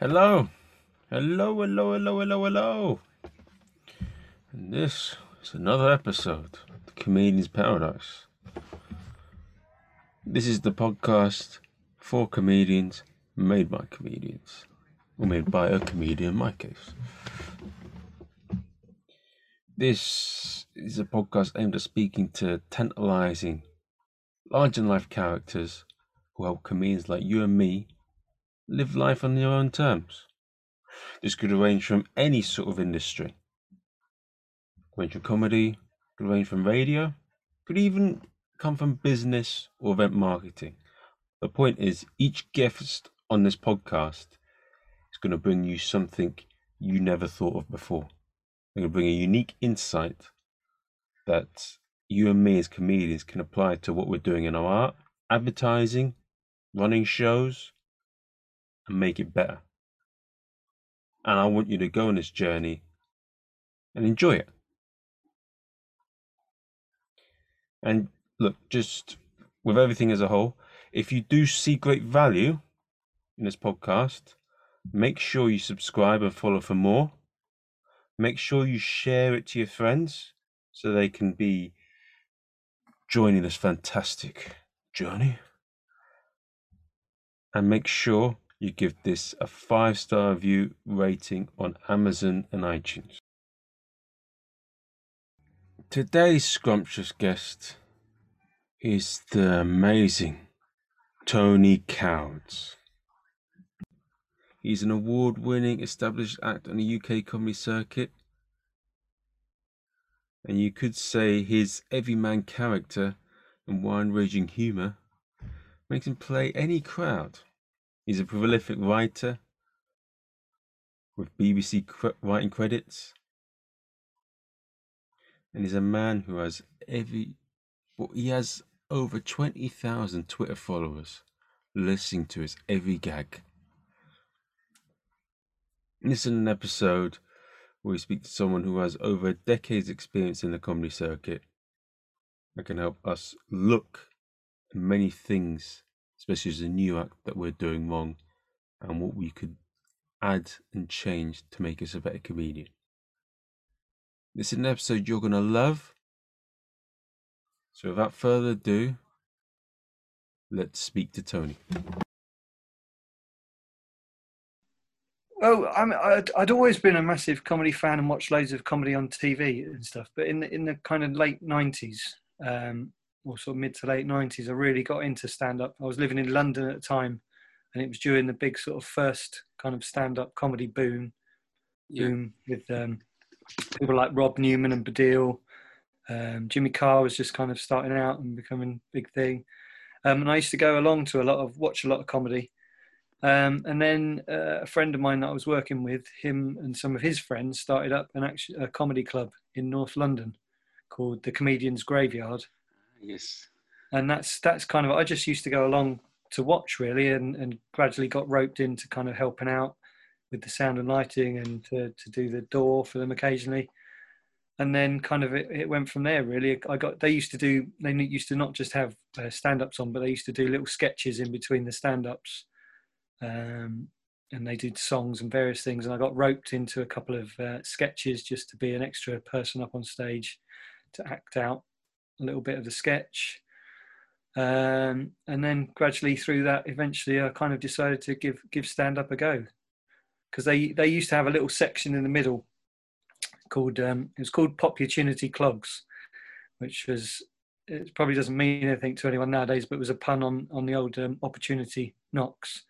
Hello, hello, hello, hello, hello, hello. And this is another episode of the Comedian's Paradise. This is the podcast for comedians, made by comedians, or made by a comedian in my case. This is a podcast aimed at speaking to tantalizing, larger than life characters who help comedians like you and me live life on your own terms. This could range from any sort of industry. Range from comedy, could range from radio, could even come from business or event marketing. The point is, each guest on this podcast is going to bring you something you never thought of before. They're going to bring a unique insight that you and me as comedians can apply to what we're doing in our art, advertising, running shows, and make it better. And I want you to go on this journey and enjoy it. And look, just with everything as a whole, if you do see great value in this podcast, make sure you subscribe and follow for more. Make sure you share it to your friends so they can be joining this fantastic journey. And make sure you give this a five star review rating on Amazon and iTunes. Today's scrumptious guest is the amazing Tony Cowards. He's an award winning established act on the UK comedy circuit. And you could say his everyman character and wine raging humour makes him play any crowd. He's a prolific writer with BBC writing credits. And he's a man who has every, well, he has over 20,000 Twitter followers listening to his every gag. This is an episode where we speak to someone who has over a decade's experience in the comedy circuit and can help us look at many things especially as a new act that we're doing wrong and what we could add and change to make us a better comedian. This is an episode you're going to love. So, without further ado, let's speak to Tony. Oh, I mean, I'd, I'd always been a massive comedy fan and watched loads of comedy on TV and stuff. But in the in the kind of late nineties, um, or sort of mid to late 90s, I really got into stand up. I was living in London at the time, and it was during the big sort of first kind of stand up comedy boom, yeah. boom with um, people like Rob Newman and Baddiel. Um, Jimmy Carr was just kind of starting out and becoming a big thing. Um, and I used to go along to a lot of, watch a lot of comedy. Um, and then uh, a friend of mine that I was working with, him and some of his friends started up an actually a comedy club in North London called the Comedians Graveyard Yes. And that's that's kind of I just used to go along to watch really, and, and gradually got roped into kind of helping out with the sound and lighting and to, to do the door for them occasionally. And then kind of it, it went from there really. I got they used to do they used to not just have uh, stand ups on, but they used to do little sketches in between the stand ups. Um, and they did songs and various things. And I got roped into a couple of uh, sketches just to be an extra person up on stage to act out a little bit of the sketch. Um, and then gradually through that, eventually I kind of decided to give give stand up a go because they they used to have a little section in the middle called um, it was called Opportunity Clogs, which was it probably doesn't mean anything to anyone nowadays, but it was a pun on on the old um, Opportunity Knocks,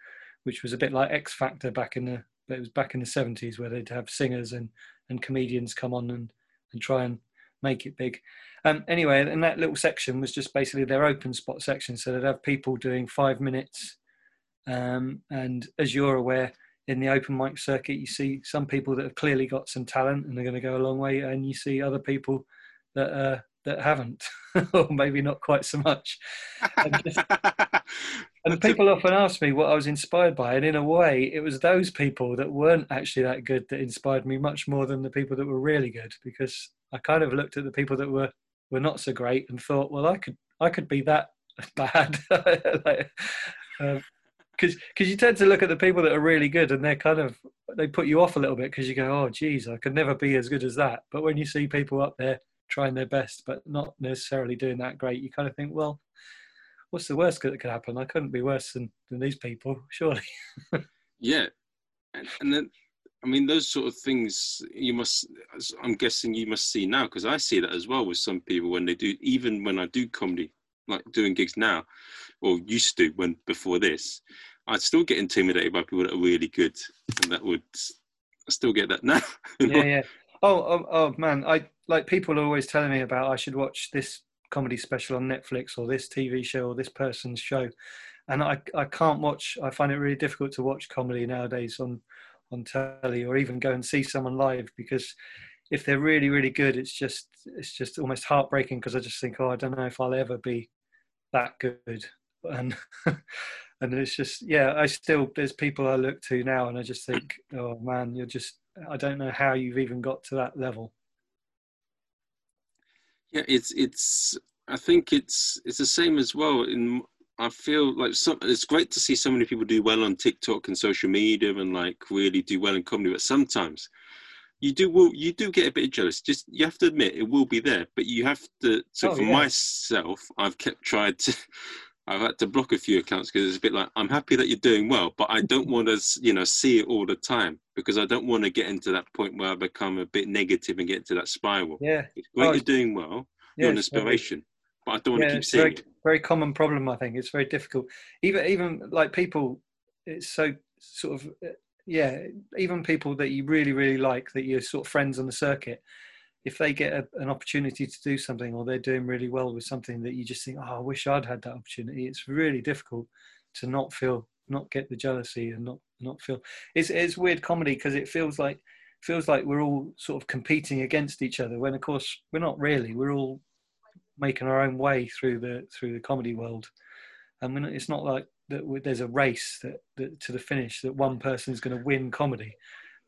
which was a bit like X Factor back in the but it was back in the seventies where they'd have singers and and comedians come on and and try and make it big. Um, anyway, and that little section was just basically their open spot section. So they'd have people doing five minutes. Um, and as you're aware, in the open mic circuit, you see some people that have clearly got some talent and they're going to go a long way, and you see other people that uh, that haven't, or maybe not quite so much. And, just, and people often ask me what I was inspired by, and in a way, it was those people that weren't actually that good that inspired me much more than the people that were really good, because I kind of looked at the people that were were not so great and thought, well, I could I could be that bad. like, um, because you tend to look at the people that are really good and they're kind of they put you off a little bit because you go, oh, geez, I could never be as good as that. But when you see people up there trying their best but not necessarily doing that great, you kind of think, well, what's the worst that could happen? I couldn't be worse than, than these people, surely. yeah, and, and then I mean, those sort of things you must. I'm guessing you must see now because I see that as well with some people when they do. Even when I do comedy, like doing gigs now, or used to when before this, I'd still get intimidated by people that are really good, and that would I still get that now. yeah, yeah. Oh, oh, oh, man! I like people are always telling me about I should watch this comedy special on Netflix or this TV show or this person's show, and I I can't watch. I find it really difficult to watch comedy nowadays on on telly or even go and see someone live because if they're really really good, it's just it's just almost heartbreaking because I just think oh I don't know if I'll ever be that good. And and it's just yeah i still there's people i look to now and i just think oh man you're just i don't know how you've even got to that level. Yeah it's it's i think it's it's the same as well in i feel like some, it's great to see so many people do well on tiktok and social media and like really do well in comedy but sometimes you do will you do get a bit jealous just you have to admit it will be there but you have to so oh, for yeah. myself i've kept tried to I've had to block a few accounts because it's a bit like I'm happy that you're doing well, but I don't want to, you know, see it all the time because I don't want to get into that point where I become a bit negative and get into that spiral. Yeah, it's great oh, you're doing well. Yeah, you're an inspiration, but I don't want yeah, to keep seeing very, it. Very common problem, I think. It's very difficult. Even even like people, it's so sort of uh, yeah. Even people that you really really like that you're sort of friends on the circuit if they get a, an opportunity to do something or they're doing really well with something that you just think, oh, I wish I'd had that opportunity. It's really difficult to not feel, not get the jealousy and not not feel. It's it's weird comedy because it feels like feels like we're all sort of competing against each other when of course we're not really. We're all making our own way through the through the comedy world. I mean, it's not like that. There's a race that, that to the finish that one person is going to win comedy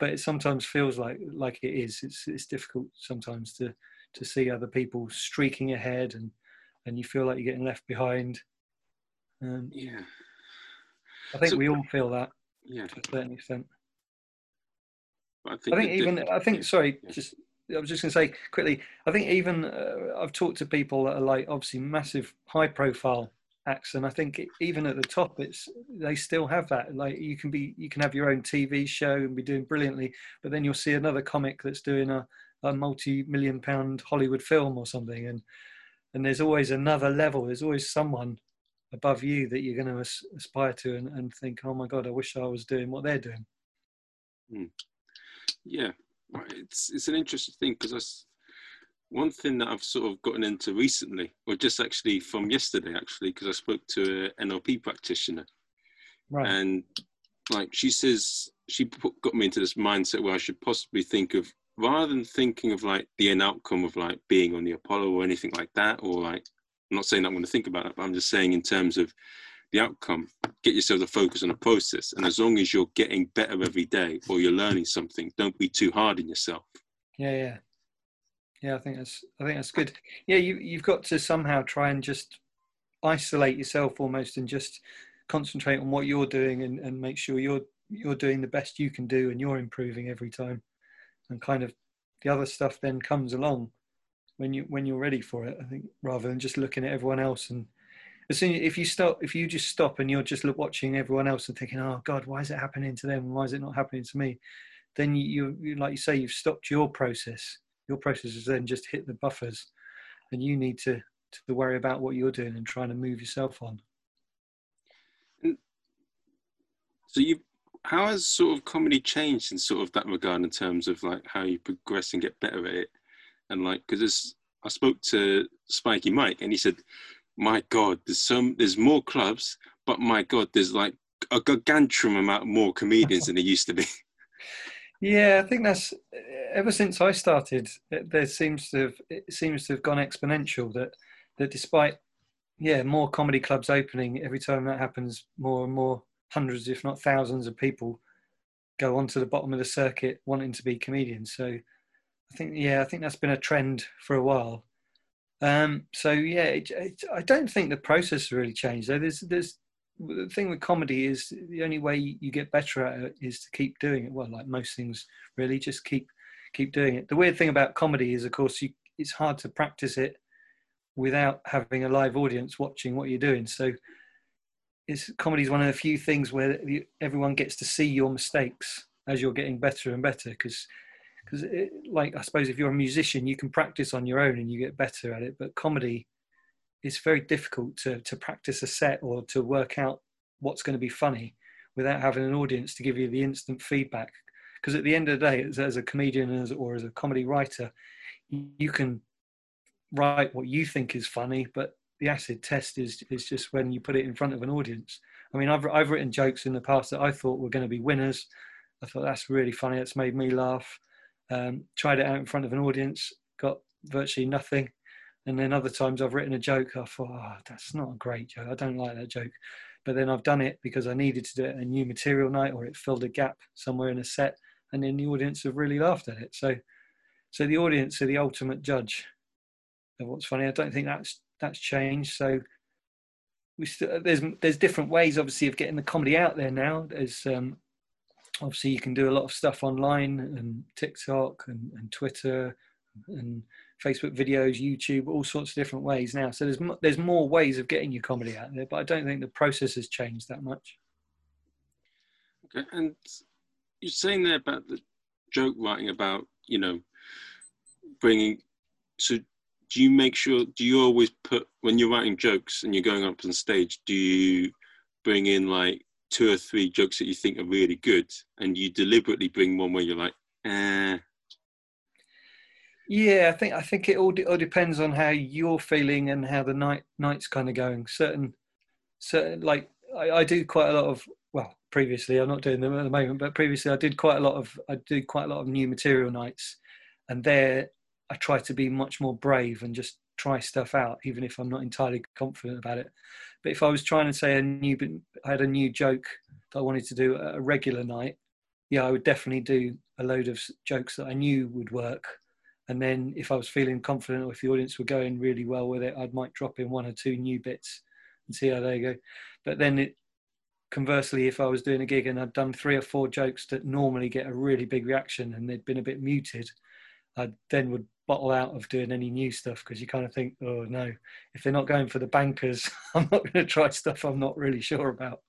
but it sometimes feels like like it is. It's it's difficult sometimes to to see other people streaking ahead and and you feel like you're getting left behind. Um, yeah, I think so, we all feel that. Yeah, to a certain extent. I think, I think even I think sorry, yeah. just I was just going to say quickly. I think even uh, I've talked to people that are like obviously massive, high profile acts and i think even at the top it's they still have that like you can be you can have your own tv show and be doing brilliantly but then you'll see another comic that's doing a, a multi-million pound hollywood film or something and and there's always another level there's always someone above you that you're going to aspire to and, and think oh my god i wish i was doing what they're doing mm. yeah it's it's an interesting thing because that's one thing that I've sort of gotten into recently, or just actually from yesterday, actually, because I spoke to an NLP practitioner, right. and like she says, she put, got me into this mindset where I should possibly think of rather than thinking of like the end outcome of like being on the Apollo or anything like that, or like I'm not saying I'm going to think about it, but I'm just saying in terms of the outcome, get yourself to focus on the process, and as long as you're getting better every day or you're learning something, don't be too hard on yourself. Yeah, yeah yeah, I think that's I think that's good. Yeah, you you've got to somehow try and just isolate yourself almost and just concentrate on what you're doing and, and make sure you're you're doing the best you can do and you're improving every time and kind of the other stuff then comes along when you when you're ready for it i think rather than just looking at everyone else and as soon if you stop if you just stop and you're just watching everyone else and thinking oh god why is it happening to them? Why is it not happening to me? Then you, you like you say you've stopped your process. Your processes then just hit the buffers and you need to to worry about what you're doing and trying to move yourself on. So you how has sort of comedy changed in sort of that regard in terms of like how you progress and get better at it? And like because i spoke to spiky mike and he said my god there's some there's more clubs but my god there's like a gargantuan amount more comedians than there used to be yeah, I think that's ever since I started. There seems to have it seems to have gone exponential. That that despite yeah more comedy clubs opening every time that happens, more and more hundreds, if not thousands, of people go onto the bottom of the circuit wanting to be comedians. So I think yeah, I think that's been a trend for a while. Um, so yeah, it, it, I don't think the process has really changed. Though there's there's the thing with comedy is the only way you get better at it is to keep doing it. Well, like most things, really, just keep keep doing it. The weird thing about comedy is, of course, you, it's hard to practice it without having a live audience watching what you're doing. So, it's comedy is one of the few things where everyone gets to see your mistakes as you're getting better and better. Because, because like I suppose if you're a musician, you can practice on your own and you get better at it. But comedy it's very difficult to to practice a set or to work out what's going to be funny without having an audience to give you the instant feedback. Because at the end of the day, as, as a comedian as, or as a comedy writer, you can write what you think is funny, but the acid test is is just when you put it in front of an audience. I mean, I've I've written jokes in the past that I thought were going to be winners. I thought that's really funny. It's made me laugh. Um, tried it out in front of an audience, got virtually nothing. And then other times I've written a joke, I thought, oh, that's not a great joke. I don't like that joke. But then I've done it because I needed to do it a new material night or it filled a gap somewhere in a set. And then the audience have really laughed at it. So, so the audience are the ultimate judge of what's funny. I don't think that's that's changed. So we st- there's there's different ways, obviously, of getting the comedy out there now. There's um, obviously you can do a lot of stuff online and TikTok and, and Twitter and Facebook videos, YouTube, all sorts of different ways now. So there's there's more ways of getting your comedy out there, but I don't think the process has changed that much. Okay, and you're saying there about the joke writing about you know bringing. So do you make sure? Do you always put when you're writing jokes and you're going up on stage? Do you bring in like two or three jokes that you think are really good, and you deliberately bring one where you're like, eh, yeah, I think I think it all, all depends on how you're feeling and how the night night's kind of going. Certain, certain like I, I do quite a lot of well, previously I'm not doing them at the moment, but previously I did quite a lot of I did quite a lot of new material nights, and there I try to be much more brave and just try stuff out, even if I'm not entirely confident about it. But if I was trying to say a new, I had a new joke that I wanted to do a regular night, yeah, I would definitely do a load of jokes that I knew would work and then if I was feeling confident or if the audience were going really well with it, I might drop in one or two new bits and see how they go. But then it, conversely, if I was doing a gig and I'd done three or four jokes that normally get a really big reaction and they'd been a bit muted, I then would bottle out of doing any new stuff because you kind of think, oh no, if they're not going for the bankers, I'm not going to try stuff I'm not really sure about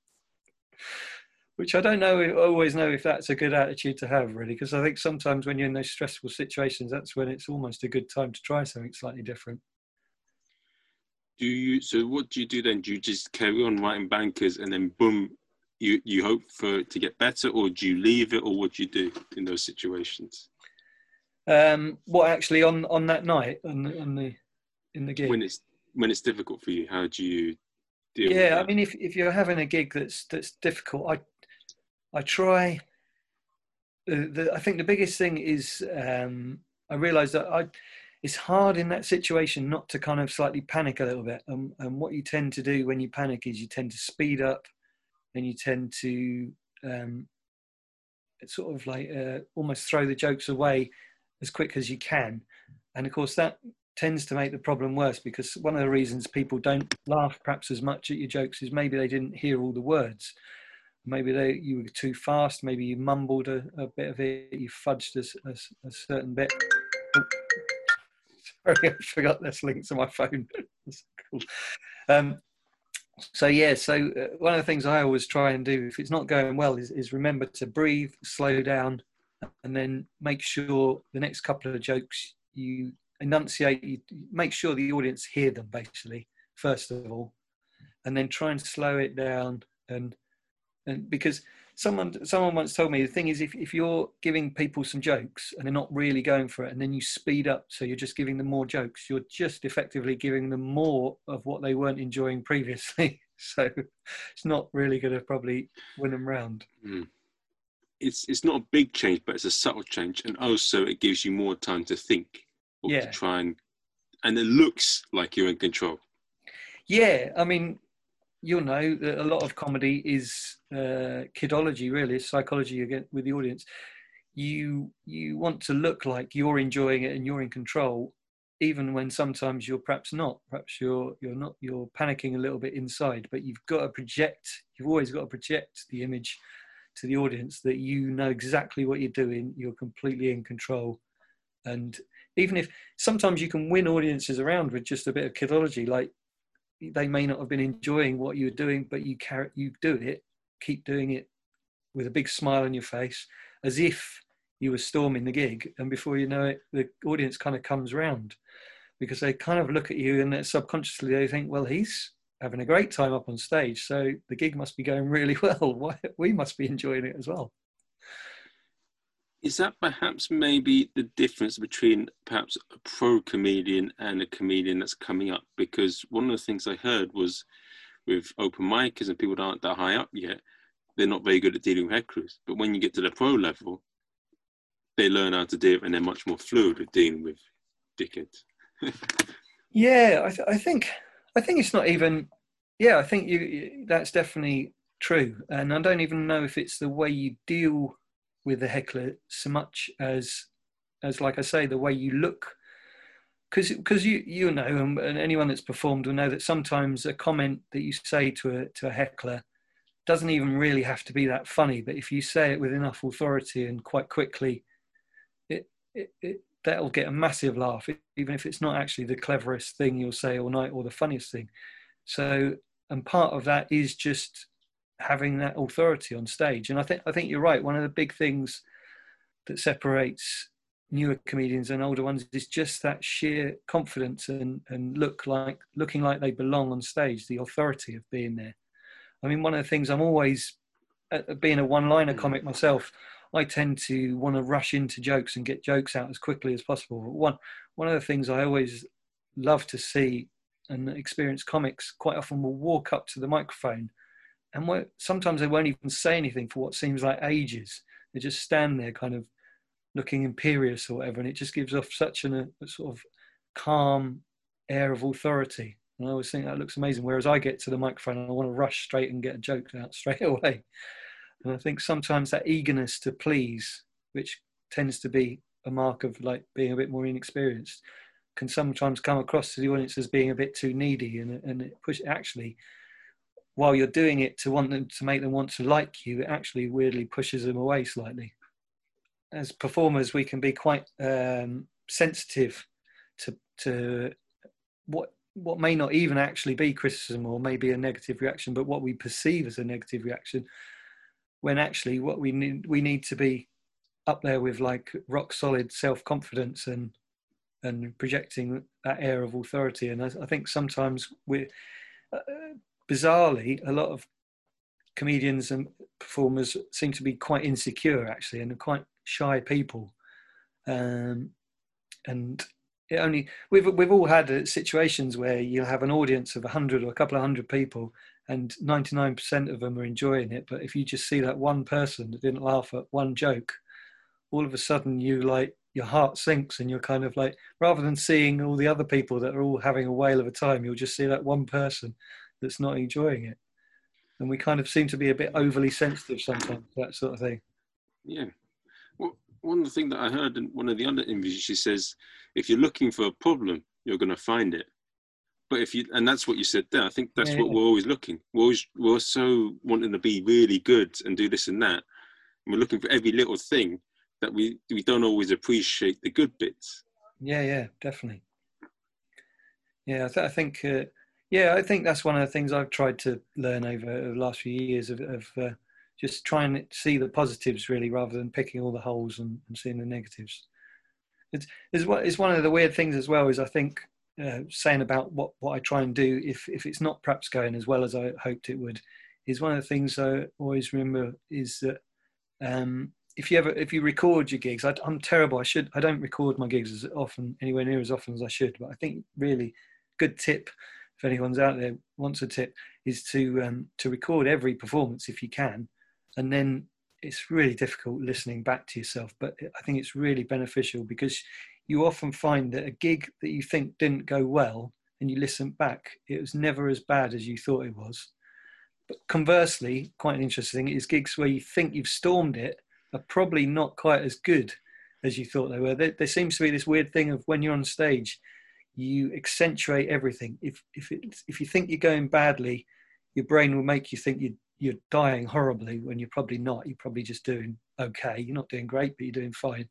which I don't know always know if that's a good attitude to have really because I think sometimes when you're in those stressful situations that's when it's almost a good time to try something slightly different. Do you so what do you do then? Do you just carry on writing bankers and then boom you you hope for it to get better or do you leave it or what do you do in those situations? Um what actually on on that night on the, on the in the gig when it's when it's difficult for you how do you deal? yeah i mean if, if you're having a gig that's that's difficult i I try. Uh, the, I think the biggest thing is um, I realise that I, it's hard in that situation not to kind of slightly panic a little bit. Um, and what you tend to do when you panic is you tend to speed up, and you tend to um, sort of like uh, almost throw the jokes away as quick as you can. And of course, that tends to make the problem worse because one of the reasons people don't laugh perhaps as much at your jokes is maybe they didn't hear all the words maybe they, you were too fast, maybe you mumbled a, a bit of it, you fudged a, a, a certain bit. Sorry, I forgot this link to my phone. cool. Um, so yeah, so uh, one of the things I always try and do if it's not going well is, is remember to breathe, slow down, and then make sure the next couple of jokes you enunciate, you make sure the audience hear them basically first of all, and then try and slow it down and and because someone someone once told me the thing is if, if you're giving people some jokes and they're not really going for it and then you speed up so you're just giving them more jokes you're just effectively giving them more of what they weren't enjoying previously so it's not really going to probably win them round mm. It's it's not a big change but it's a subtle change and also it gives you more time to think or yeah. to try and and it looks like you're in control yeah i mean you'll know that a lot of comedy is uh, kidology, really, psychology again with the audience. You you want to look like you're enjoying it and you're in control. even when sometimes you're perhaps not perhaps you're you're not you're panicking a little bit inside but you've got to project you've always got to project the image to the audience that you know exactly what you're doing you're completely in control. And even if sometimes you can win audiences around with just a bit of kidology like they may not have been enjoying what you were doing but you carry you do it keep doing it with a big smile on your face as if you were storming the gig. And before you know it the audience kind of comes round because they kind of look at you and subconsciously they think well he's having a great time up on stage so the gig must be going really well we must be enjoying it as well is that perhaps maybe the difference between perhaps a pro comedian and a comedian that's coming up? Because one of the things I heard was with open micers and people that aren't that high up yet, they're not very good at dealing with hecklers. But when you get to the pro level, they learn how to do it and they're much more fluid with dealing with dickheads. yeah, I, th- I, think I think it's not even. Yeah, I think you that's definitely true, and I don't even know if it's the way you deal with the heckler so much as as like I say the way you look because because you you know and, and, anyone that's performed will know that sometimes a comment that you say to a to a heckler doesn't even really have to be that funny but if you say it with enough authority and quite quickly it, it, it that'll get a massive laugh even if it's not actually the cleverest thing you'll say all night or the funniest thing so and part of that is just having that authority on stage. And I think I think you're right. One of the big things that separates newer comedians and older ones is just that sheer confidence and, and look like looking like they belong on stage, the authority of being there. I mean, one of the things I'm always uh, being a one-liner comic myself, I tend to want to rush into jokes and get jokes out as quickly as possible. But one one of the things I always love to see and experience comics quite often will walk up to the microphone and sometimes they won't even say anything for what seems like ages. They just stand there, kind of looking imperious or whatever, and it just gives off such an, a sort of calm air of authority. And I always think that looks amazing. Whereas I get to the microphone and I want to rush straight and get a joke out straight away. And I think sometimes that eagerness to please, which tends to be a mark of like being a bit more inexperienced, can sometimes come across to the audience as being a bit too needy, and and it push actually while you're doing it to want them to make them want to like you, it actually weirdly pushes them away slightly. As performers, we can be quite um, sensitive to to what what may not even actually be criticism or maybe a negative reaction, but what we perceive as a negative reaction. When actually, what we need we need to be up there with like rock solid self confidence and and projecting that air of authority. And I, I think sometimes we. Uh, bizarrely, a lot of comedians and performers seem to be quite insecure actually and quite shy people. Um, and it only we've we've all had situations where you'll have an audience of a hundred or a couple of hundred people, and ninety nine percent of them are enjoying it. But if you just see that one person that didn't laugh at one joke, all of a sudden you like your heart sinks and you're kind of like rather than seeing all the other people that are all having a whale of a time, you'll just see that one person that's not enjoying it. And we kind of seem to be a bit overly sensitive sometimes, that sort of thing. Yeah. Well, one thing that I heard in one of the other interviews, she says, if you're looking for a problem, you're going to find it. But if you, and that's what you said there, I think that's yeah, what yeah. we're always looking. We're always, we're so wanting to be really good and do this and that. And we're looking for every little thing that we, we don't always appreciate the good bits. Yeah, yeah, definitely. Yeah, I, th- I think uh, yeah, I think that's one of the things I've tried to learn over the last few years of, of uh, just trying to see the positives really rather than picking all the holes and, and seeing the negatives. It's, it's, it's one of the weird things as well is I think uh, saying about what, what I try and do if, if it's not perhaps going as well as I hoped it would is one of the things I always remember is that um, if you ever if you record your gigs I, am terrible I should I don't record my gigs as often anywhere near as often as I should but I think really good tip if anyone's out there wants a tip, is to um, to record every performance if you can, and then it's really difficult listening back to yourself. But I think it's really beneficial because you often find that a gig that you think didn't go well, and you listen back, it was never as bad as you thought it was. But conversely, quite an interesting thing is gigs where you think you've stormed it are probably not quite as good as you thought they were. There, there seems to be this weird thing of when you're on stage, you accentuate everything. If if if you think you're going badly, your brain will make you think you you're dying horribly when you're probably not. You're probably just doing okay. You're not doing great, but you're doing fine.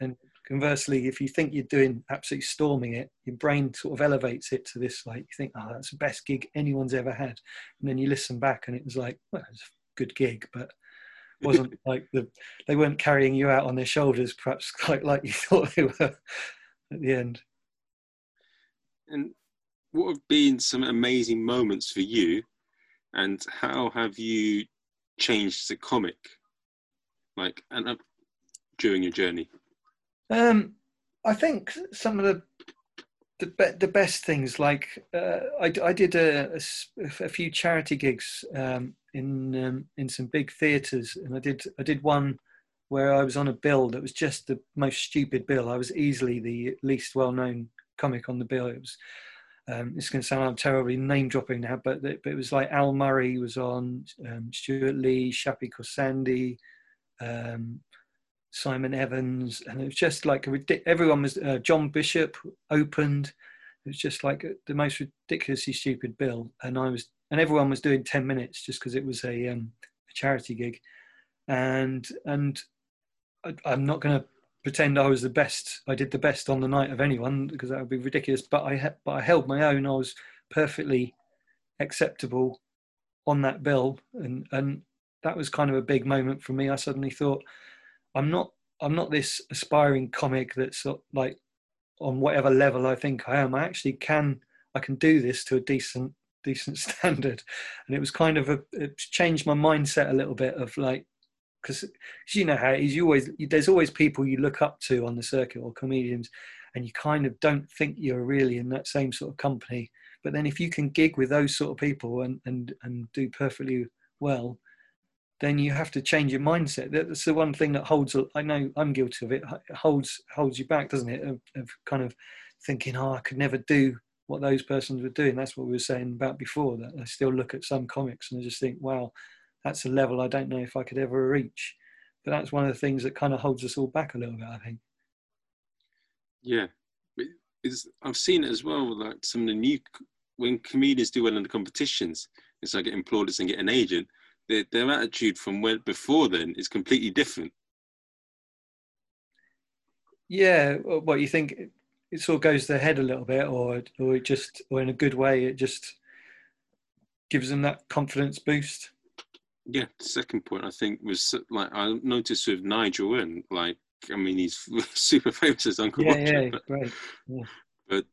and conversely, if you think you're doing absolutely storming it, your brain sort of elevates it to this like you think, oh, that's the best gig anyone's ever had. And then you listen back, and it was like, well, it's a good gig, but wasn't like the they weren't carrying you out on their shoulders, perhaps quite like you thought they were at the end. And what have been some amazing moments for you, and how have you changed the comic, like and uh, during your journey? Um, I think some of the the, be- the best things, like uh, I, I did a, a, a few charity gigs um, in um, in some big theatres, and I did I did one where I was on a bill that was just the most stupid bill. I was easily the least well known comic on the bill. It was. Um, it's going to sound terribly name dropping now, but it, but it was like Al Murray was on, um, Stewart Lee, Shappi Khorsandi, um, Simon Evans, and it was just like a everyone was uh, John Bishop opened. It was just like a, the most ridiculously stupid bill, and I was and everyone was doing ten minutes just because it was a, um, a charity gig, and and I, I'm not going to pretend I was the best. I did the best on the night of anyone because that would be ridiculous. But I but I held my own. I was perfectly acceptable on that bill, and and that was kind of a big moment for me. I suddenly thought I'm not I'm not this aspiring comic that's uh, like on whatever level I think I am. I actually can I can do this to a decent decent standard, and it was kind of a it changed my mindset a little bit of like because you know how it is. You always there's always people you look up to on the circuit or comedians, and you kind of don't think you're really in that same sort of company. But then if you can gig with those sort of people and and and do perfectly well, then you have to change your mindset. That's the one thing that holds. I know I'm guilty of it. holds holds you back, doesn't it? Of, of, kind of thinking, oh, I could never do what those persons were doing. That's what we were saying about before. That I still look at some comics and I just think, wow, that's a level I don't know if I could ever reach. But that's one of the things that kind of holds us all back a little bit. I think. Yeah, it's, I've seen it as well. Like some of the new when comedians do well in the competitions, it's like getting plaudits and get an agent their, their attitude from when before then is completely different. Yeah, what you think it sort of goes to the head a little bit, or or it just, or in a good way, it just gives them that confidence boost. Yeah, the second point I think was like I noticed with Nigel and like I mean he's super famous as Uncle yeah, Roger, yeah, right. Yeah but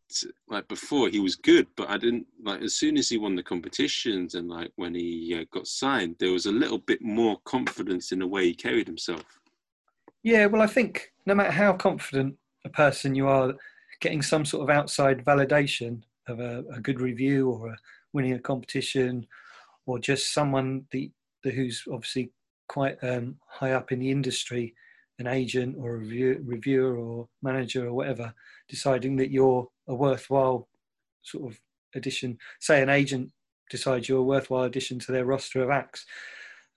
like before he was good but i didn't like as soon as he won the competitions and like when he uh, got signed there was a little bit more confidence in the way he carried himself. Yeah well i think no matter how confident a person you are getting some sort of outside validation of a, a good review or a winning a competition or just someone the, the who's obviously quite um, high up in the industry an agent or a review, reviewer or manager or whatever deciding that you're a worthwhile sort of addition. Say an agent decides you're a worthwhile addition to their roster of acts.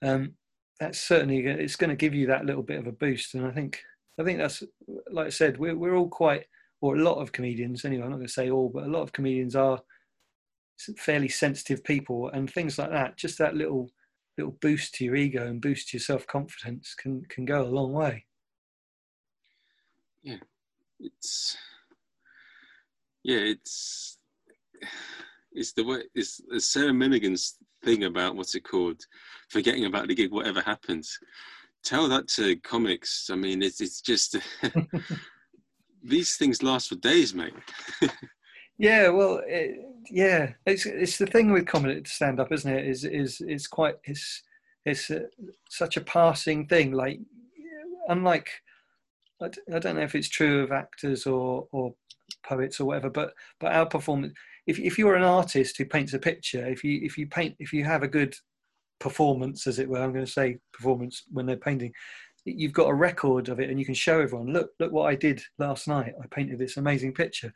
Um, that's certainly it's going to give you that little bit of a boost. And I think I think that's like I said, we're we're all quite or a lot of comedians anyway. I'm not going to say all, but a lot of comedians are fairly sensitive people, and things like that. Just that little little boost to your ego and boost to your self confidence can can go a long way. Yeah, it's yeah, it's it's the way it's, it's Sarah Millican's thing about what's it called, forgetting about the gig, whatever happens. Tell that to comics. I mean, it's it's just these things last for days, mate. yeah, well, it, yeah, it's it's the thing with comedy stand up, isn't it? Is is it's quite it's it's a, such a passing thing. Like unlike I don't know if it's true of actors or or poets or whatever, but but our performance. If if you're an artist who paints a picture, if you if you paint if you have a good performance, as it were, I'm going to say performance when they're painting, you've got a record of it and you can show everyone. Look look what I did last night. I painted this amazing picture.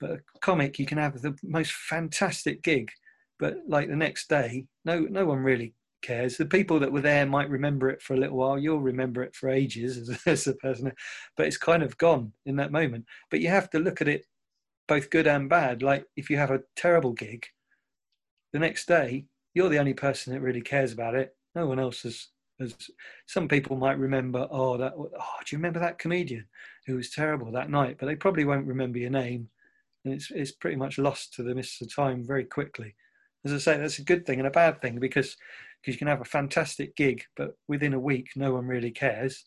But a comic, you can have the most fantastic gig, but like the next day, no no one really cares. The people that were there might remember it for a little while. You'll remember it for ages as, as a person, but it's kind of gone in that moment. But you have to look at it both good and bad. Like if you have a terrible gig, the next day you're the only person that really cares about it. No one else has. has some people might remember, oh, that. Oh, do you remember that comedian who was terrible that night? But they probably won't remember your name, and it's it's pretty much lost to the mist of time very quickly. As I say, that's a good thing and a bad thing because because you can have a fantastic gig, but within a week no one really cares.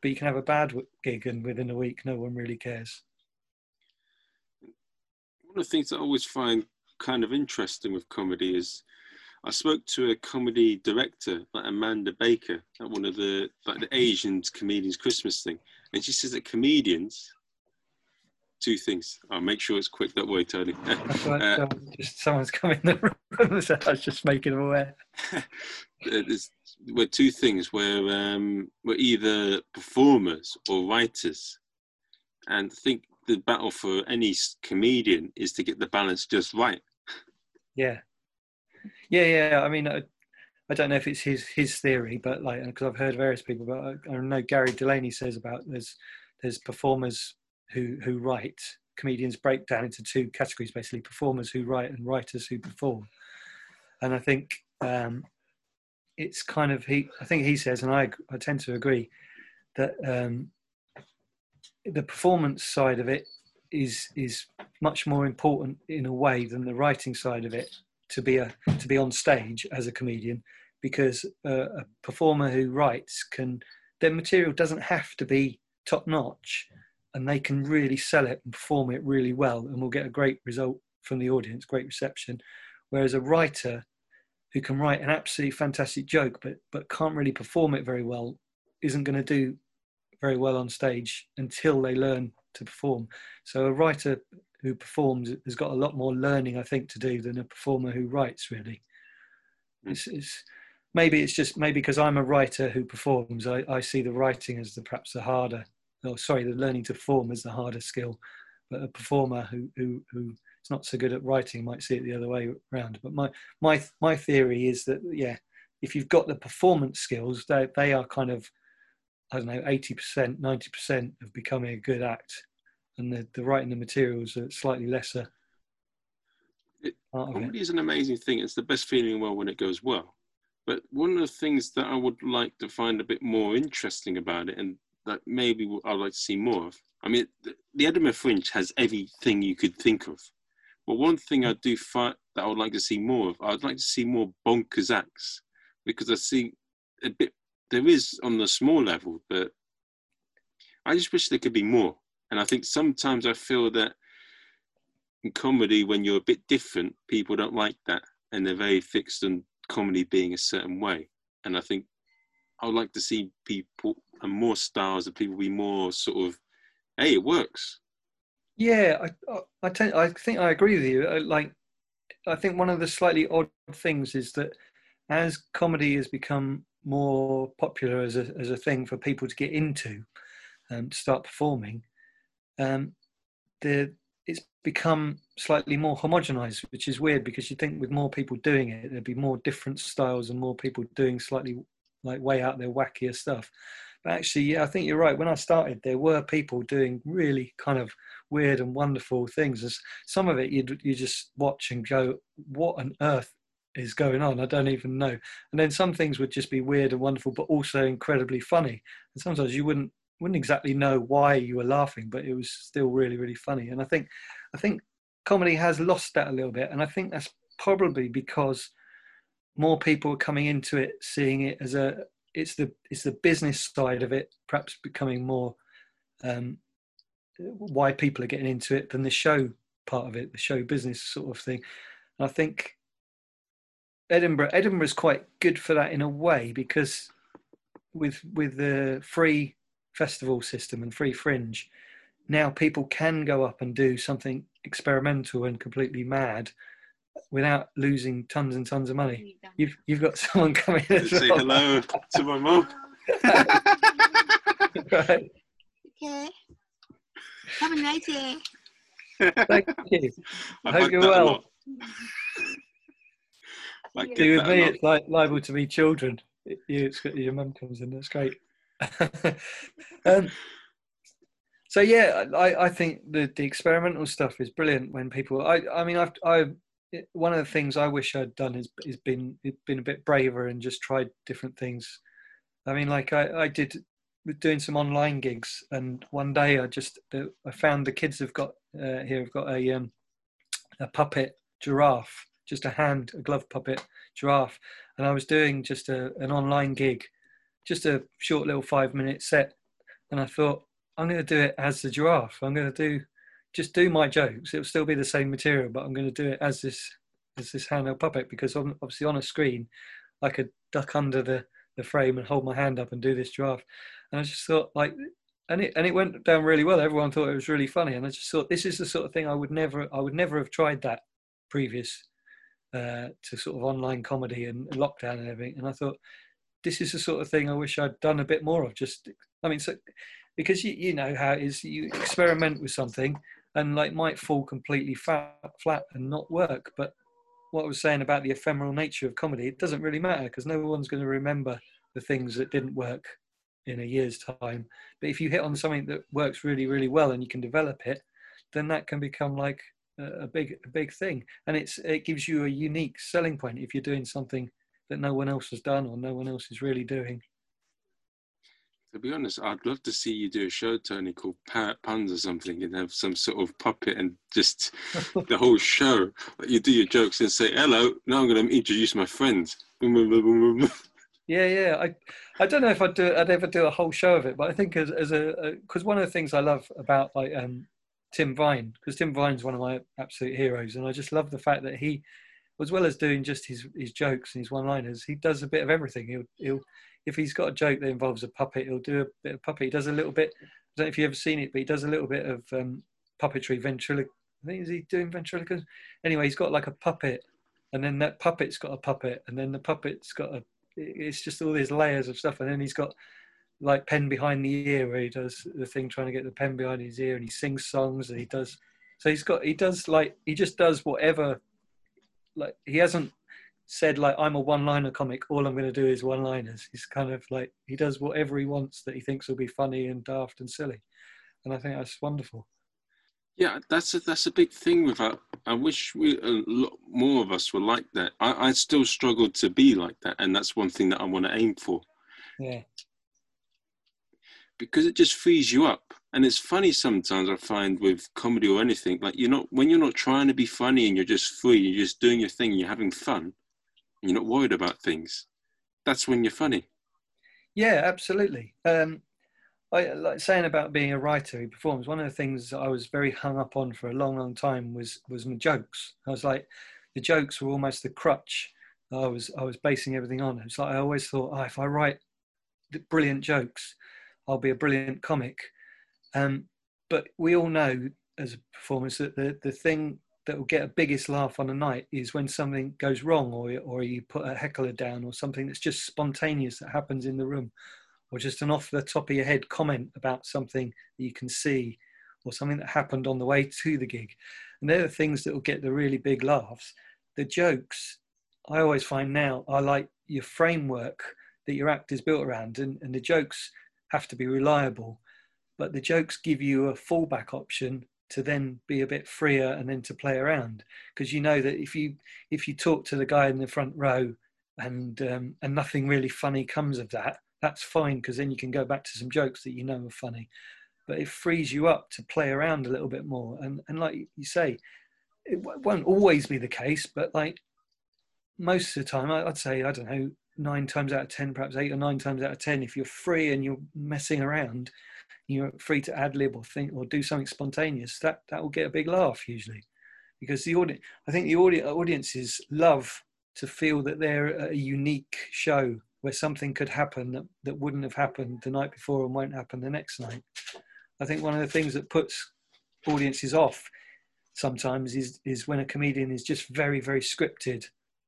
But you can have a bad gig, and within a week no one really cares. One of the things I always find kind of interesting with comedy is I spoke to a comedy director, like Amanda Baker, at one of the like the Asians comedians Christmas thing, and she says that comedians two things. I'll make sure it's quick that way, Tony. uh, just someone's coming in the room, so I was just making them aware. There's, we're two things. We're um, we're either performers or writers, and I think the battle for any comedian is to get the balance just right. Yeah, yeah, yeah. I mean, I, I don't know if it's his his theory, but like because I've heard various people, but I, I know Gary Delaney says about there's there's performers who who write. Comedians break down into two categories, basically performers who write and writers who perform. And I think um, it's kind of he. I think he says, and I I tend to agree that um, the performance side of it is is much more important in a way than the writing side of it to be a to be on stage as a comedian because uh, a performer who writes can their material doesn't have to be top notch and they can really sell it and perform it really well and will get a great result from the audience great reception whereas a writer who can write an absolutely fantastic joke but but can't really perform it very well isn't going to do very well on stage until they learn to perform so a writer who performs has got a lot more learning, I think, to do than a performer who writes. Really, mm. it's, it's, maybe it's just maybe because I'm a writer who performs. I, I see the writing as the perhaps the harder. Oh, sorry, the learning to form is the harder skill. But a performer who who who is not so good at writing might see it the other way around. But my my my theory is that yeah, if you've got the performance skills, they they are kind of I don't know, 80%, 90% of becoming a good act and the, the writing the materials are slightly lesser. It, it. is an amazing thing. It's the best feeling well when it goes well. But one of the things that I would like to find a bit more interesting about it, and that maybe I'd like to see more of. I mean, the, the Edinburgh Fringe has everything you could think of. But one thing I do find that I would like to see more of, I'd like to see more bonkers acts because I see a bit. There is on the small level, but I just wish there could be more. And I think sometimes I feel that in comedy, when you're a bit different, people don't like that. And they're very fixed on comedy being a certain way. And I think I would like to see people and more styles of people be more sort of, hey, it works. Yeah, I I, think I agree with you. Like, I think one of the slightly odd things is that as comedy has become more popular as a as a thing for people to get into and um, start performing, um, the it's become slightly more homogenized, which is weird because you think with more people doing it, there'd be more different styles and more people doing slightly like way out there wackier stuff. But actually, yeah, I think you're right. When I started, there were people doing really kind of weird and wonderful things. As some of it you you just watch and go, "What on earth is going on? I don't even know." And then some things would just be weird and wonderful, but also incredibly funny. And sometimes you wouldn't wouldn't exactly know why you were laughing, but it was still really, really funny. And I think, I think comedy has lost that a little bit, and I think that's probably because more people are coming into it, seeing it as a it's the it's the business side of it, perhaps becoming more um, why people are getting into it than the show part of it, the show business sort of thing. And I think Edinburgh Edinburgh is quite good for that in a way because with with the free festival system and free fringe, now people can go up and do something experimental and completely mad without losing tons and tons of money. You've you've got someone coming in. Say well. hello to my mum. right. Okay. Have a nice day. Thank you. I, I hope you're well. Like See, with me, it's like liable to be children. You, your mum comes in. That's great. um, so yeah, I, I think the the experimental stuff is brilliant. When people, I I mean, I've I one of the things I wish I'd done is is been been a bit braver and just tried different things. I mean, like I I did doing some online gigs, and one day I just I found the kids have got uh, here have got a um, a puppet giraffe, just a hand, a glove puppet giraffe, and I was doing just a, an online gig, just a short little five minute set, and I thought I'm going to do it as the giraffe. I'm going to do just do my jokes. It'll still be the same material, but I'm going to do it as this as this handheld puppet because on, obviously on a screen I could duck under the the frame and hold my hand up and do this giraffe. And I just thought like and it and it went down really well. Everyone thought it was really funny, and I just thought this is the sort of thing I would never I would never have tried that previous uh, to sort of online comedy and lockdown and everything. And I thought this is the sort of thing I wish I'd done a bit more of. Just I mean, so because you you know how it is you experiment with something and like might fall completely flat, and not work, but what I was saying about the ephemeral nature of comedy, it doesn't really matter because no one's going to remember the things that didn't work in a year's time. But if you hit on something that works really, really well and you can develop it, then that can become like a, big, a big thing. And it's it gives you a unique selling point if you're doing something that no one else has done or no one else is really doing. To be honest, I'd love to see you do a show, Tony, called Parrot Puns or something, and have some sort of puppet and just the whole show. You do your jokes and say, "Hello, now I'm going to introduce my friends." Yeah, yeah. I, I don't know if I'd do, I'd ever do a whole show of it, but I think as, as a, because one of the things I love about like um, Tim Vine, because Tim Vine's one of my absolute heroes, and I just love the fact that he, as well as doing just his his jokes and his one-liners, he does a bit of everything. He'll he'll if he's got a joke that involves a puppet, he'll do a bit of puppet. He does a little bit. I don't know if you've ever seen it, but he does a little bit of um, puppetry, ventriloquism. I think is he doing ventriloquism? Anyway, he's got like a puppet, and then that puppet's got a puppet, and then the puppet's got a it's just all these layers of stuff. And then he's got like pen behind the ear where he does the thing trying to get the pen behind his ear and he sings songs and he does so he's got he does like he just does whatever like he hasn't said like i'm a one liner comic all i'm going to do is one liners he's kind of like he does whatever he wants that he thinks will be funny and daft and silly and i think that's wonderful yeah, that's a, that's a big thing with that. I wish we a lot more of us were like that. I, I still struggle to be like that, and that's one thing that I want to aim for. Yeah. Because it just frees you up, and it's funny sometimes. I find with comedy or anything, like you're not when you're not trying to be funny and you're just free, you're just doing your thing, you're having fun, you're not worried about things. That's when you're funny. Yeah, absolutely. Um, I, like saying about being a writer who performs, one of the things I was very hung up on for a long, long time was was my jokes. I was like, the jokes were almost the crutch I was I was basing everything on. It's like I always thought, oh, if I write brilliant jokes, I'll be a brilliant comic. Um, but we all know as a performance that the, the thing that will get a biggest laugh on a night is when something goes wrong or, or you put a heckler down or something that's just spontaneous that happens in the room or just an off the top of your head comment about something that you can see or something that happened on the way to the gig. And they're the things that will get the really big laughs. The jokes, I always find now, are like your framework that your act is built around, and, and the jokes have to be reliable. But the jokes give you a fallback option to then be a bit freer and then to play around because you know that if you if you talk to the guy in the front row and um, and nothing really funny comes of that that's fine because then you can go back to some jokes that you know are funny. But it frees you up to play around a little bit more. And and like you say, it won't always be the case, but like most of the time, I'd say I don't know nine times out of ten, perhaps eight or nine times out of ten, if you're free and you're messing around, you're free to ad lib or think or do something spontaneous. That that will get a big laugh usually, because the audience. I think the audi- audiences love to feel that they're a unique show where something could happen that, that wouldn't have happened the night before and won't happen the next night. I think one of the things that puts audiences off sometimes is is when a comedian is just very very scripted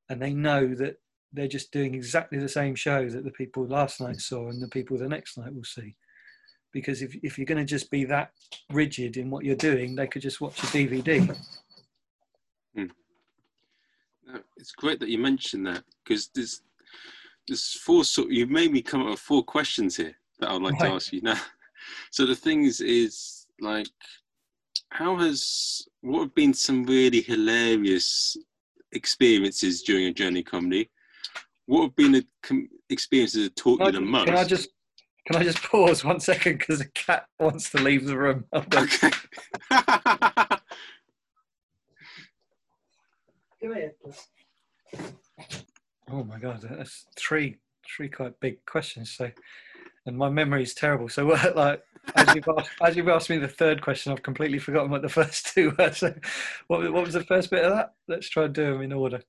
and they know that they're just doing exactly the same show that the people last night saw and the people the next night will see because if, if you're going to just be that rigid in what you're doing they could just watch a dvd hmm. it's great that you mentioned that because there's there's four sort. You've made me come up with four questions here that I'd like right. to ask you now. So the things is like, how has what have been some really hilarious experiences during a journey comedy? What have been the com- experiences that taught you the most? Can I just can I just pause one second because the cat wants to leave the room? Okay. Come here. please. Oh my god, that's three three quite big questions. So, and my memory is terrible. So, what, like as you've asked, as you've asked me the third question, I've completely forgotten what the first two were. So, what what was the first bit of that? Let's try and do them in order.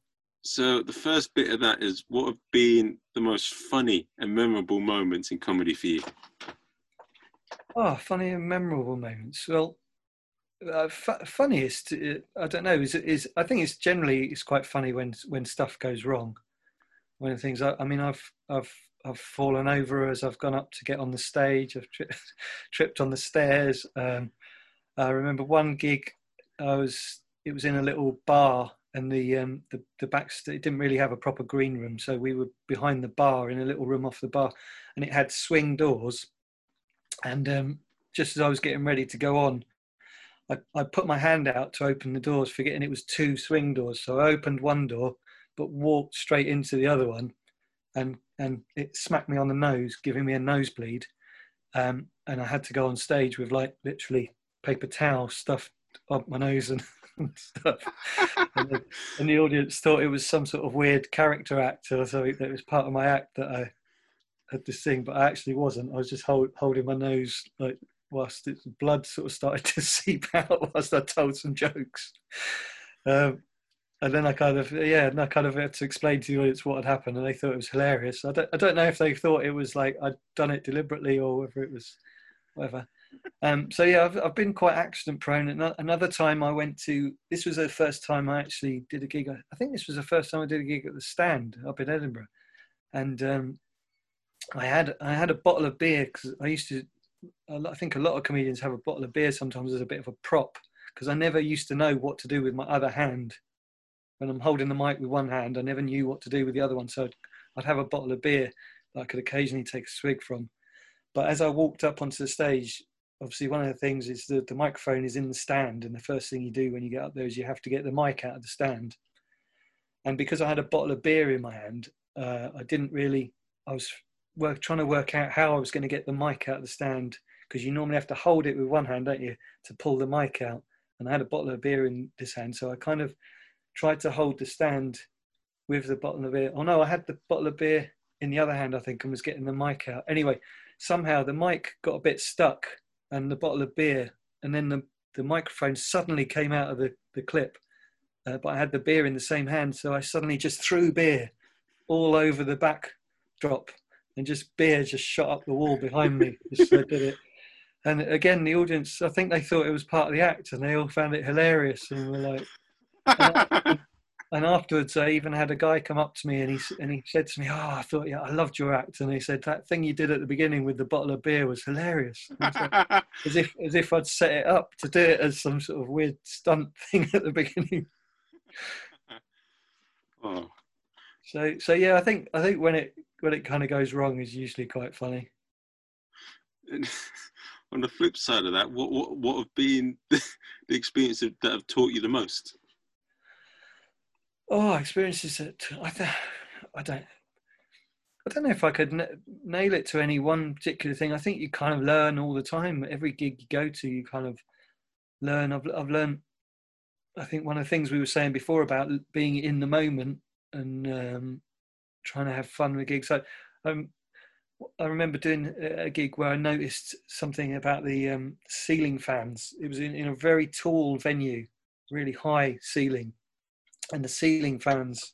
So the first bit of that is what have been the most funny and memorable moments in comedy for you? Oh, funny and memorable moments. Well, uh, fu- funniest, uh, I don't know. Is is I think it's generally it's quite funny when when stuff goes wrong. When things, I, I mean, I've I've I've fallen over as I've gone up to get on the stage. I've tri- tripped on the stairs. Um, I remember one gig. I was it was in a little bar, and the um, the the back it didn't really have a proper green room, so we were behind the bar in a little room off the bar, and it had swing doors. And um, just as I was getting ready to go on, I, I put my hand out to open the doors, forgetting it was two swing doors. So I opened one door, but walked straight into the other one, and and it smacked me on the nose, giving me a nosebleed. Um, and I had to go on stage with like literally paper towel stuffed up my nose and, and stuff. and, the, and the audience thought it was some sort of weird character act or something that was part of my act that I had to sing, but I actually wasn't. I was just hold, holding my nose like whilst its blood sort of started to seep out whilst I told some jokes. Um, and then I kind of, yeah, and I kind of had to explain to the audience what had happened, and they thought it was hilarious. I don't, I don't know if they thought it was like I'd done it deliberately or whether it was whatever. Um, so yeah, I've, I've been quite accident prone. Ano- Another time I went to, this was the first time I actually did a gig. I think this was the first time I did a gig at the Stand up in Edinburgh, and um, I had I had a bottle of beer because I used to. I think a lot of comedians have a bottle of beer sometimes as a bit of a prop because I never used to know what to do with my other hand. When I'm holding the mic with one hand, I never knew what to do with the other one. So I'd, I'd have a bottle of beer that I could occasionally take a swig from. But as I walked up onto the stage, obviously one of the things is that the microphone is in the stand, and the first thing you do when you get up there is you have to get the mic out of the stand. And because I had a bottle of beer in my hand, uh, I didn't really. I was work, trying to work out how I was going to get the mic out of the stand because you normally have to hold it with one hand, don't you, to pull the mic out. And I had a bottle of beer in this hand, so I kind of tried to hold the stand with the bottle of beer. Oh no, I had the bottle of beer in the other hand, I think, and was getting the mic out. Anyway, somehow the mic got a bit stuck and the bottle of beer, and then the, the microphone suddenly came out of the, the clip. Uh, but I had the beer in the same hand, so I suddenly just threw beer all over the backdrop, and just beer just shot up the wall behind me. So I did it. And again, the audience, I think they thought it was part of the act, and they all found it hilarious, and were like, afterwards, I even had a guy come up to me and he and he said to me, "Oh, I thought yeah, I loved your act." And he said that thing you did at the beginning with the bottle of beer was hilarious, And was like, as if as if I'd set it up to do it as some sort of weird stunt thing at the beginning. oh, So so yeah, I think I think when it when it kind of goes wrong is usually quite funny. on the flip side of that, what what what have been the experiences that have taught you the most? Oh, experiences that I th- I don't I don't know if I could n- nail it to any one particular thing. I think you kind of learn all the time. Every gig you go to, you kind of learn. I've I've learned. I think one of the things we were saying before about being in the moment and um, trying to have fun with gigs. So, um, I remember doing a gig where I noticed something about the um, ceiling fans. It was in, in a very tall venue, really high ceiling, and the ceiling fans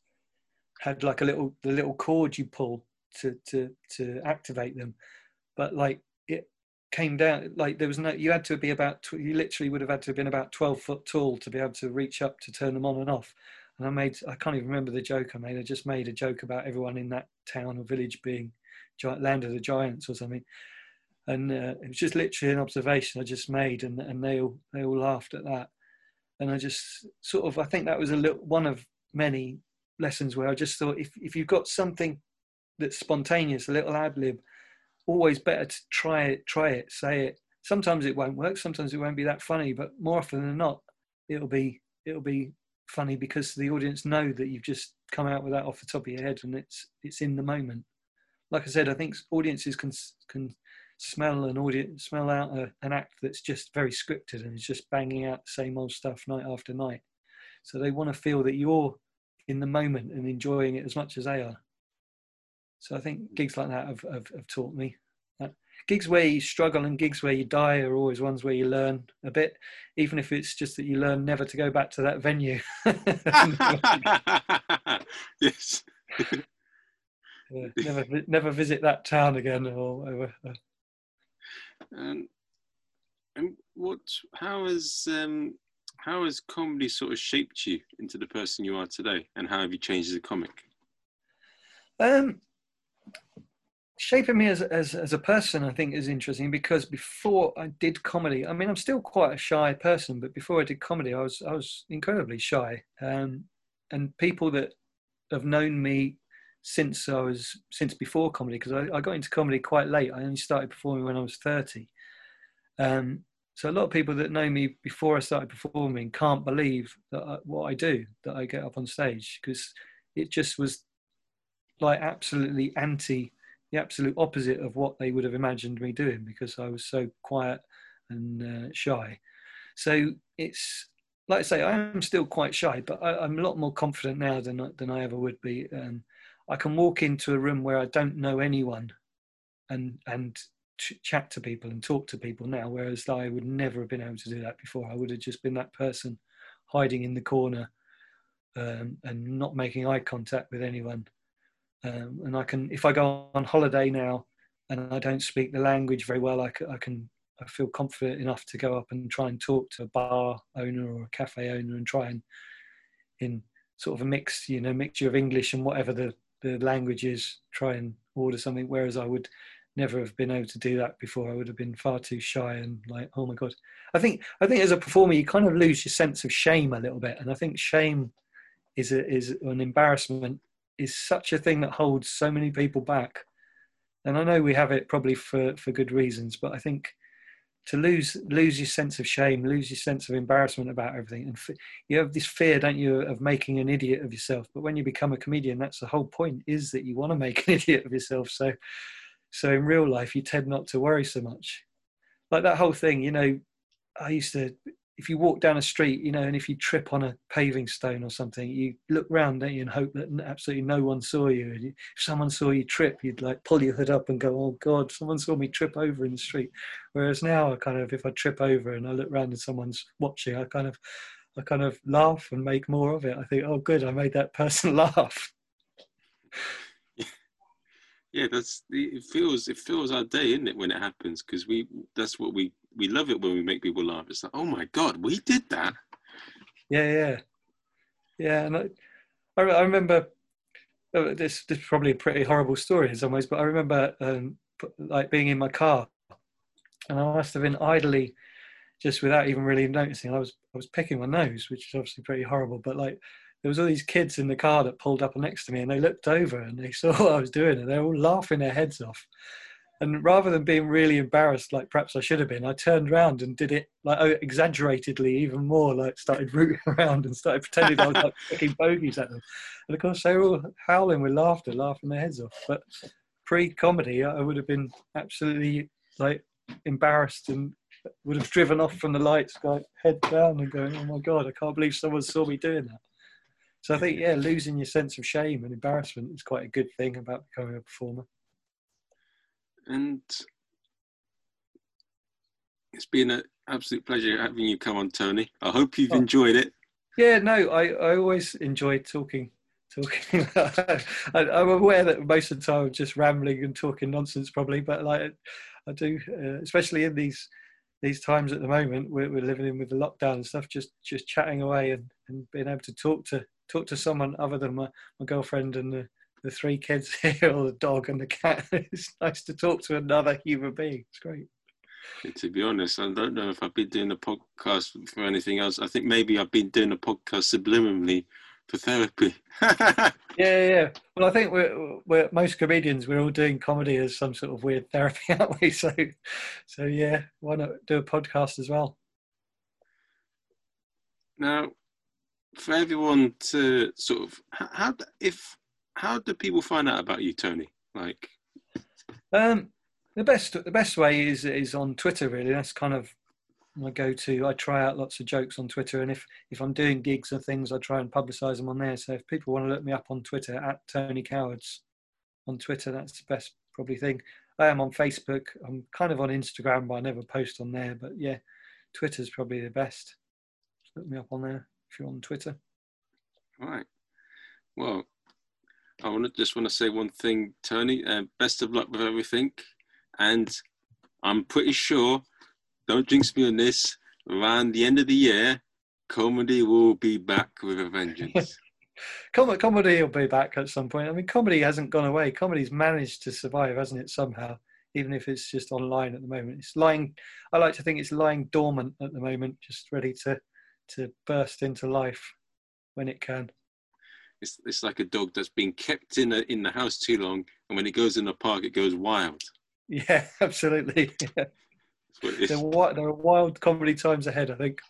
had like a little the little cord you pull to to to activate them, but like it came down like there was no you had to be about you literally would have had to have been about 12 foot tall to be able to reach up to turn them on and off. And i made i can't even remember the joke i made. I just made a joke about everyone in that town or village being land of the giants or something. And uh, it was just literally an observation i just made and, and they all they all laughed at that and i just sort of i think that was a little one of many lessons where i just thought if, if you've got something that's spontaneous a little ad lib always better to try it try it say it sometimes it won't work. Sometimes it won't be that funny, but more often than not, it'll be it'll be funny because the audience know that you've just come out with that off the top of your head and it's it's in the moment. Like I said, I think audiences can can smell an audience smell out a, an act that's just very scripted and is just banging out the same old stuff night after night. So they want to feel that you're in the moment and enjoying it as much as they are. So I think gigs like that have, have, have taught me. That. Gigs where you struggle and gigs where you die are always ones where you learn a bit, even if it's just that you learn never to go back to that venue. yes. Never, never visit that town again or whatever. And, and what? How has um, how has comedy sort of shaped you into the person you are today, and how have you changed as a comic? Um, shaping me as, as as a person, I think, is interesting because before I did comedy, I mean, I'm still quite a shy person, but before I did comedy, I was I was incredibly shy. Um, and people that have known me since I was since before comedy because I, I, got into comedy quite late. I only started performing when I was thirty. Um, so a lot of people that know me before I started performing can't believe that I, what I do, that I get up on stage because it just was like absolutely anti, the absolute opposite of what they would have imagined me doing because I was so quiet and uh, shy. So it's like I say, I am still quite shy, but I, am a lot more confident now than than I ever would be. Um, I can walk into a room where I don't know anyone and and ch- chat to people and talk to people now, whereas I would never have been able to do that before. I would have just been that person hiding in the corner um, and not making eye contact with anyone. Um, and I can, if I go on holiday now and I don't speak the language very well, I, I can, I feel confident enough to go up and try and talk to a bar owner or a cafe owner and try and, in sort of a mix, you know, mixture of English and whatever the the languages, try and order something. Whereas I would never have been able to do that before. I would have been far too shy and like, oh my god. I think I think as a performer, you kind of lose your sense of shame a little bit, and I think shame is a, is an embarrassment is such a thing that holds so many people back. And I know we have it probably for for good reasons, but I think to lose lose your sense of shame, lose your sense of embarrassment about everything, and f- you have this fear, don't you, of making an idiot of yourself. But when you become a comedian, that's the whole point: is that you want to make an idiot of yourself. So, so in real life, you tend not to worry so much. Like that whole thing, you know. I used to if you walk down a street, you know, and if you trip on a paving stone or something, you look round, don't you, and hope that absolutely no one saw you. And if someone saw you trip, you'd like pull your hood up and go, "Oh God, someone saw me trip over in the street." Whereas now, I kind of, if I trip over and I look round and someone's watching, I kind of, I kind of laugh and make more of it. I think, "Oh, good, I made that person laugh." Yeah, that's it. Feels it feels our day, isn't it, when it happens? Because we that's what we we love it when we make people laugh. It's like, oh my god, we did that. Yeah, yeah, yeah. And I, I remember uh, this. This is probably a pretty horrible story in some ways, but I remember um, like being in my car, and I must have been idly, just without even really noticing. I was I was picking my nose, which is obviously pretty horrible. But like there was all these kids in the car that pulled up next to me, and they looked over and they saw what I was doing, and they were all laughing their heads off. And rather than being really embarrassed, like perhaps I should have been, I turned around and did it like oh, exaggeratedly even more, like started rooting around and started pretending I was like kicking bogies at them. And of course, they were all howling with laughter, laughing their heads off. But pre-comedy, I would have been absolutely like embarrassed and would have driven off from the lights, like head down and going, "Oh my god, I can't believe someone saw me doing that." So I think, yeah, losing your sense of shame and embarrassment is quite a good thing about becoming a performer and it's been an absolute pleasure having you come on, Tony. I hope you've oh. enjoyed it. Yeah, no, I, I always enjoy talking. Talking, I, am aware that most of the time I'm just rambling and talking nonsense, probably, but like I do, uh, especially in these these times at the moment, we're, we're living in with the lockdown and stuff. Just just chatting away and, and being able to talk to talk to someone other than my, my girlfriend and the the three kids here, or the dog and the cat. it's nice to talk to another human being. It's great. To be honest, I don't know if I've been doing a podcast for anything else. I think maybe I've been doing a podcast subliminally for therapy. yeah, yeah. Well, I think we're, we're most comedians. We're all doing comedy as some sort of weird therapy, aren't we? So, so yeah, why not do a podcast as well? Now, for everyone to sort of how if how do people find out about you, Tony? Like, Um, the best the best way is is on Twitter. Really, that's kind of my go-to. I try out lots of jokes on Twitter, and if if I'm doing gigs and things, I try and publicise them on there. So if people want to look me up on Twitter at Tony Cowards on Twitter, that's the best probably thing. I am on Facebook. I'm kind of on Instagram, but I never post on there. But yeah, Twitter's probably the best. Look me up on there if you're on Twitter. all right, well, I want just want to say one thing, Tony. Uh, best of luck with everything, and I'm pretty sure. Don't jinx me on this. Around the end of the year, comedy will be back with a vengeance. Com- comedy will be back at some point. I mean, comedy hasn't gone away. Comedy's managed to survive, hasn't it? Somehow, even if it's just online at the moment, it's lying. I like to think it's lying dormant at the moment, just ready to to burst into life when it can. It's, it's like a dog that's been kept in a, in the house too long, and when it goes in the park, it goes wild. Yeah, absolutely. Yeah. That's what it is. There, are, there are wild comedy times ahead, I think.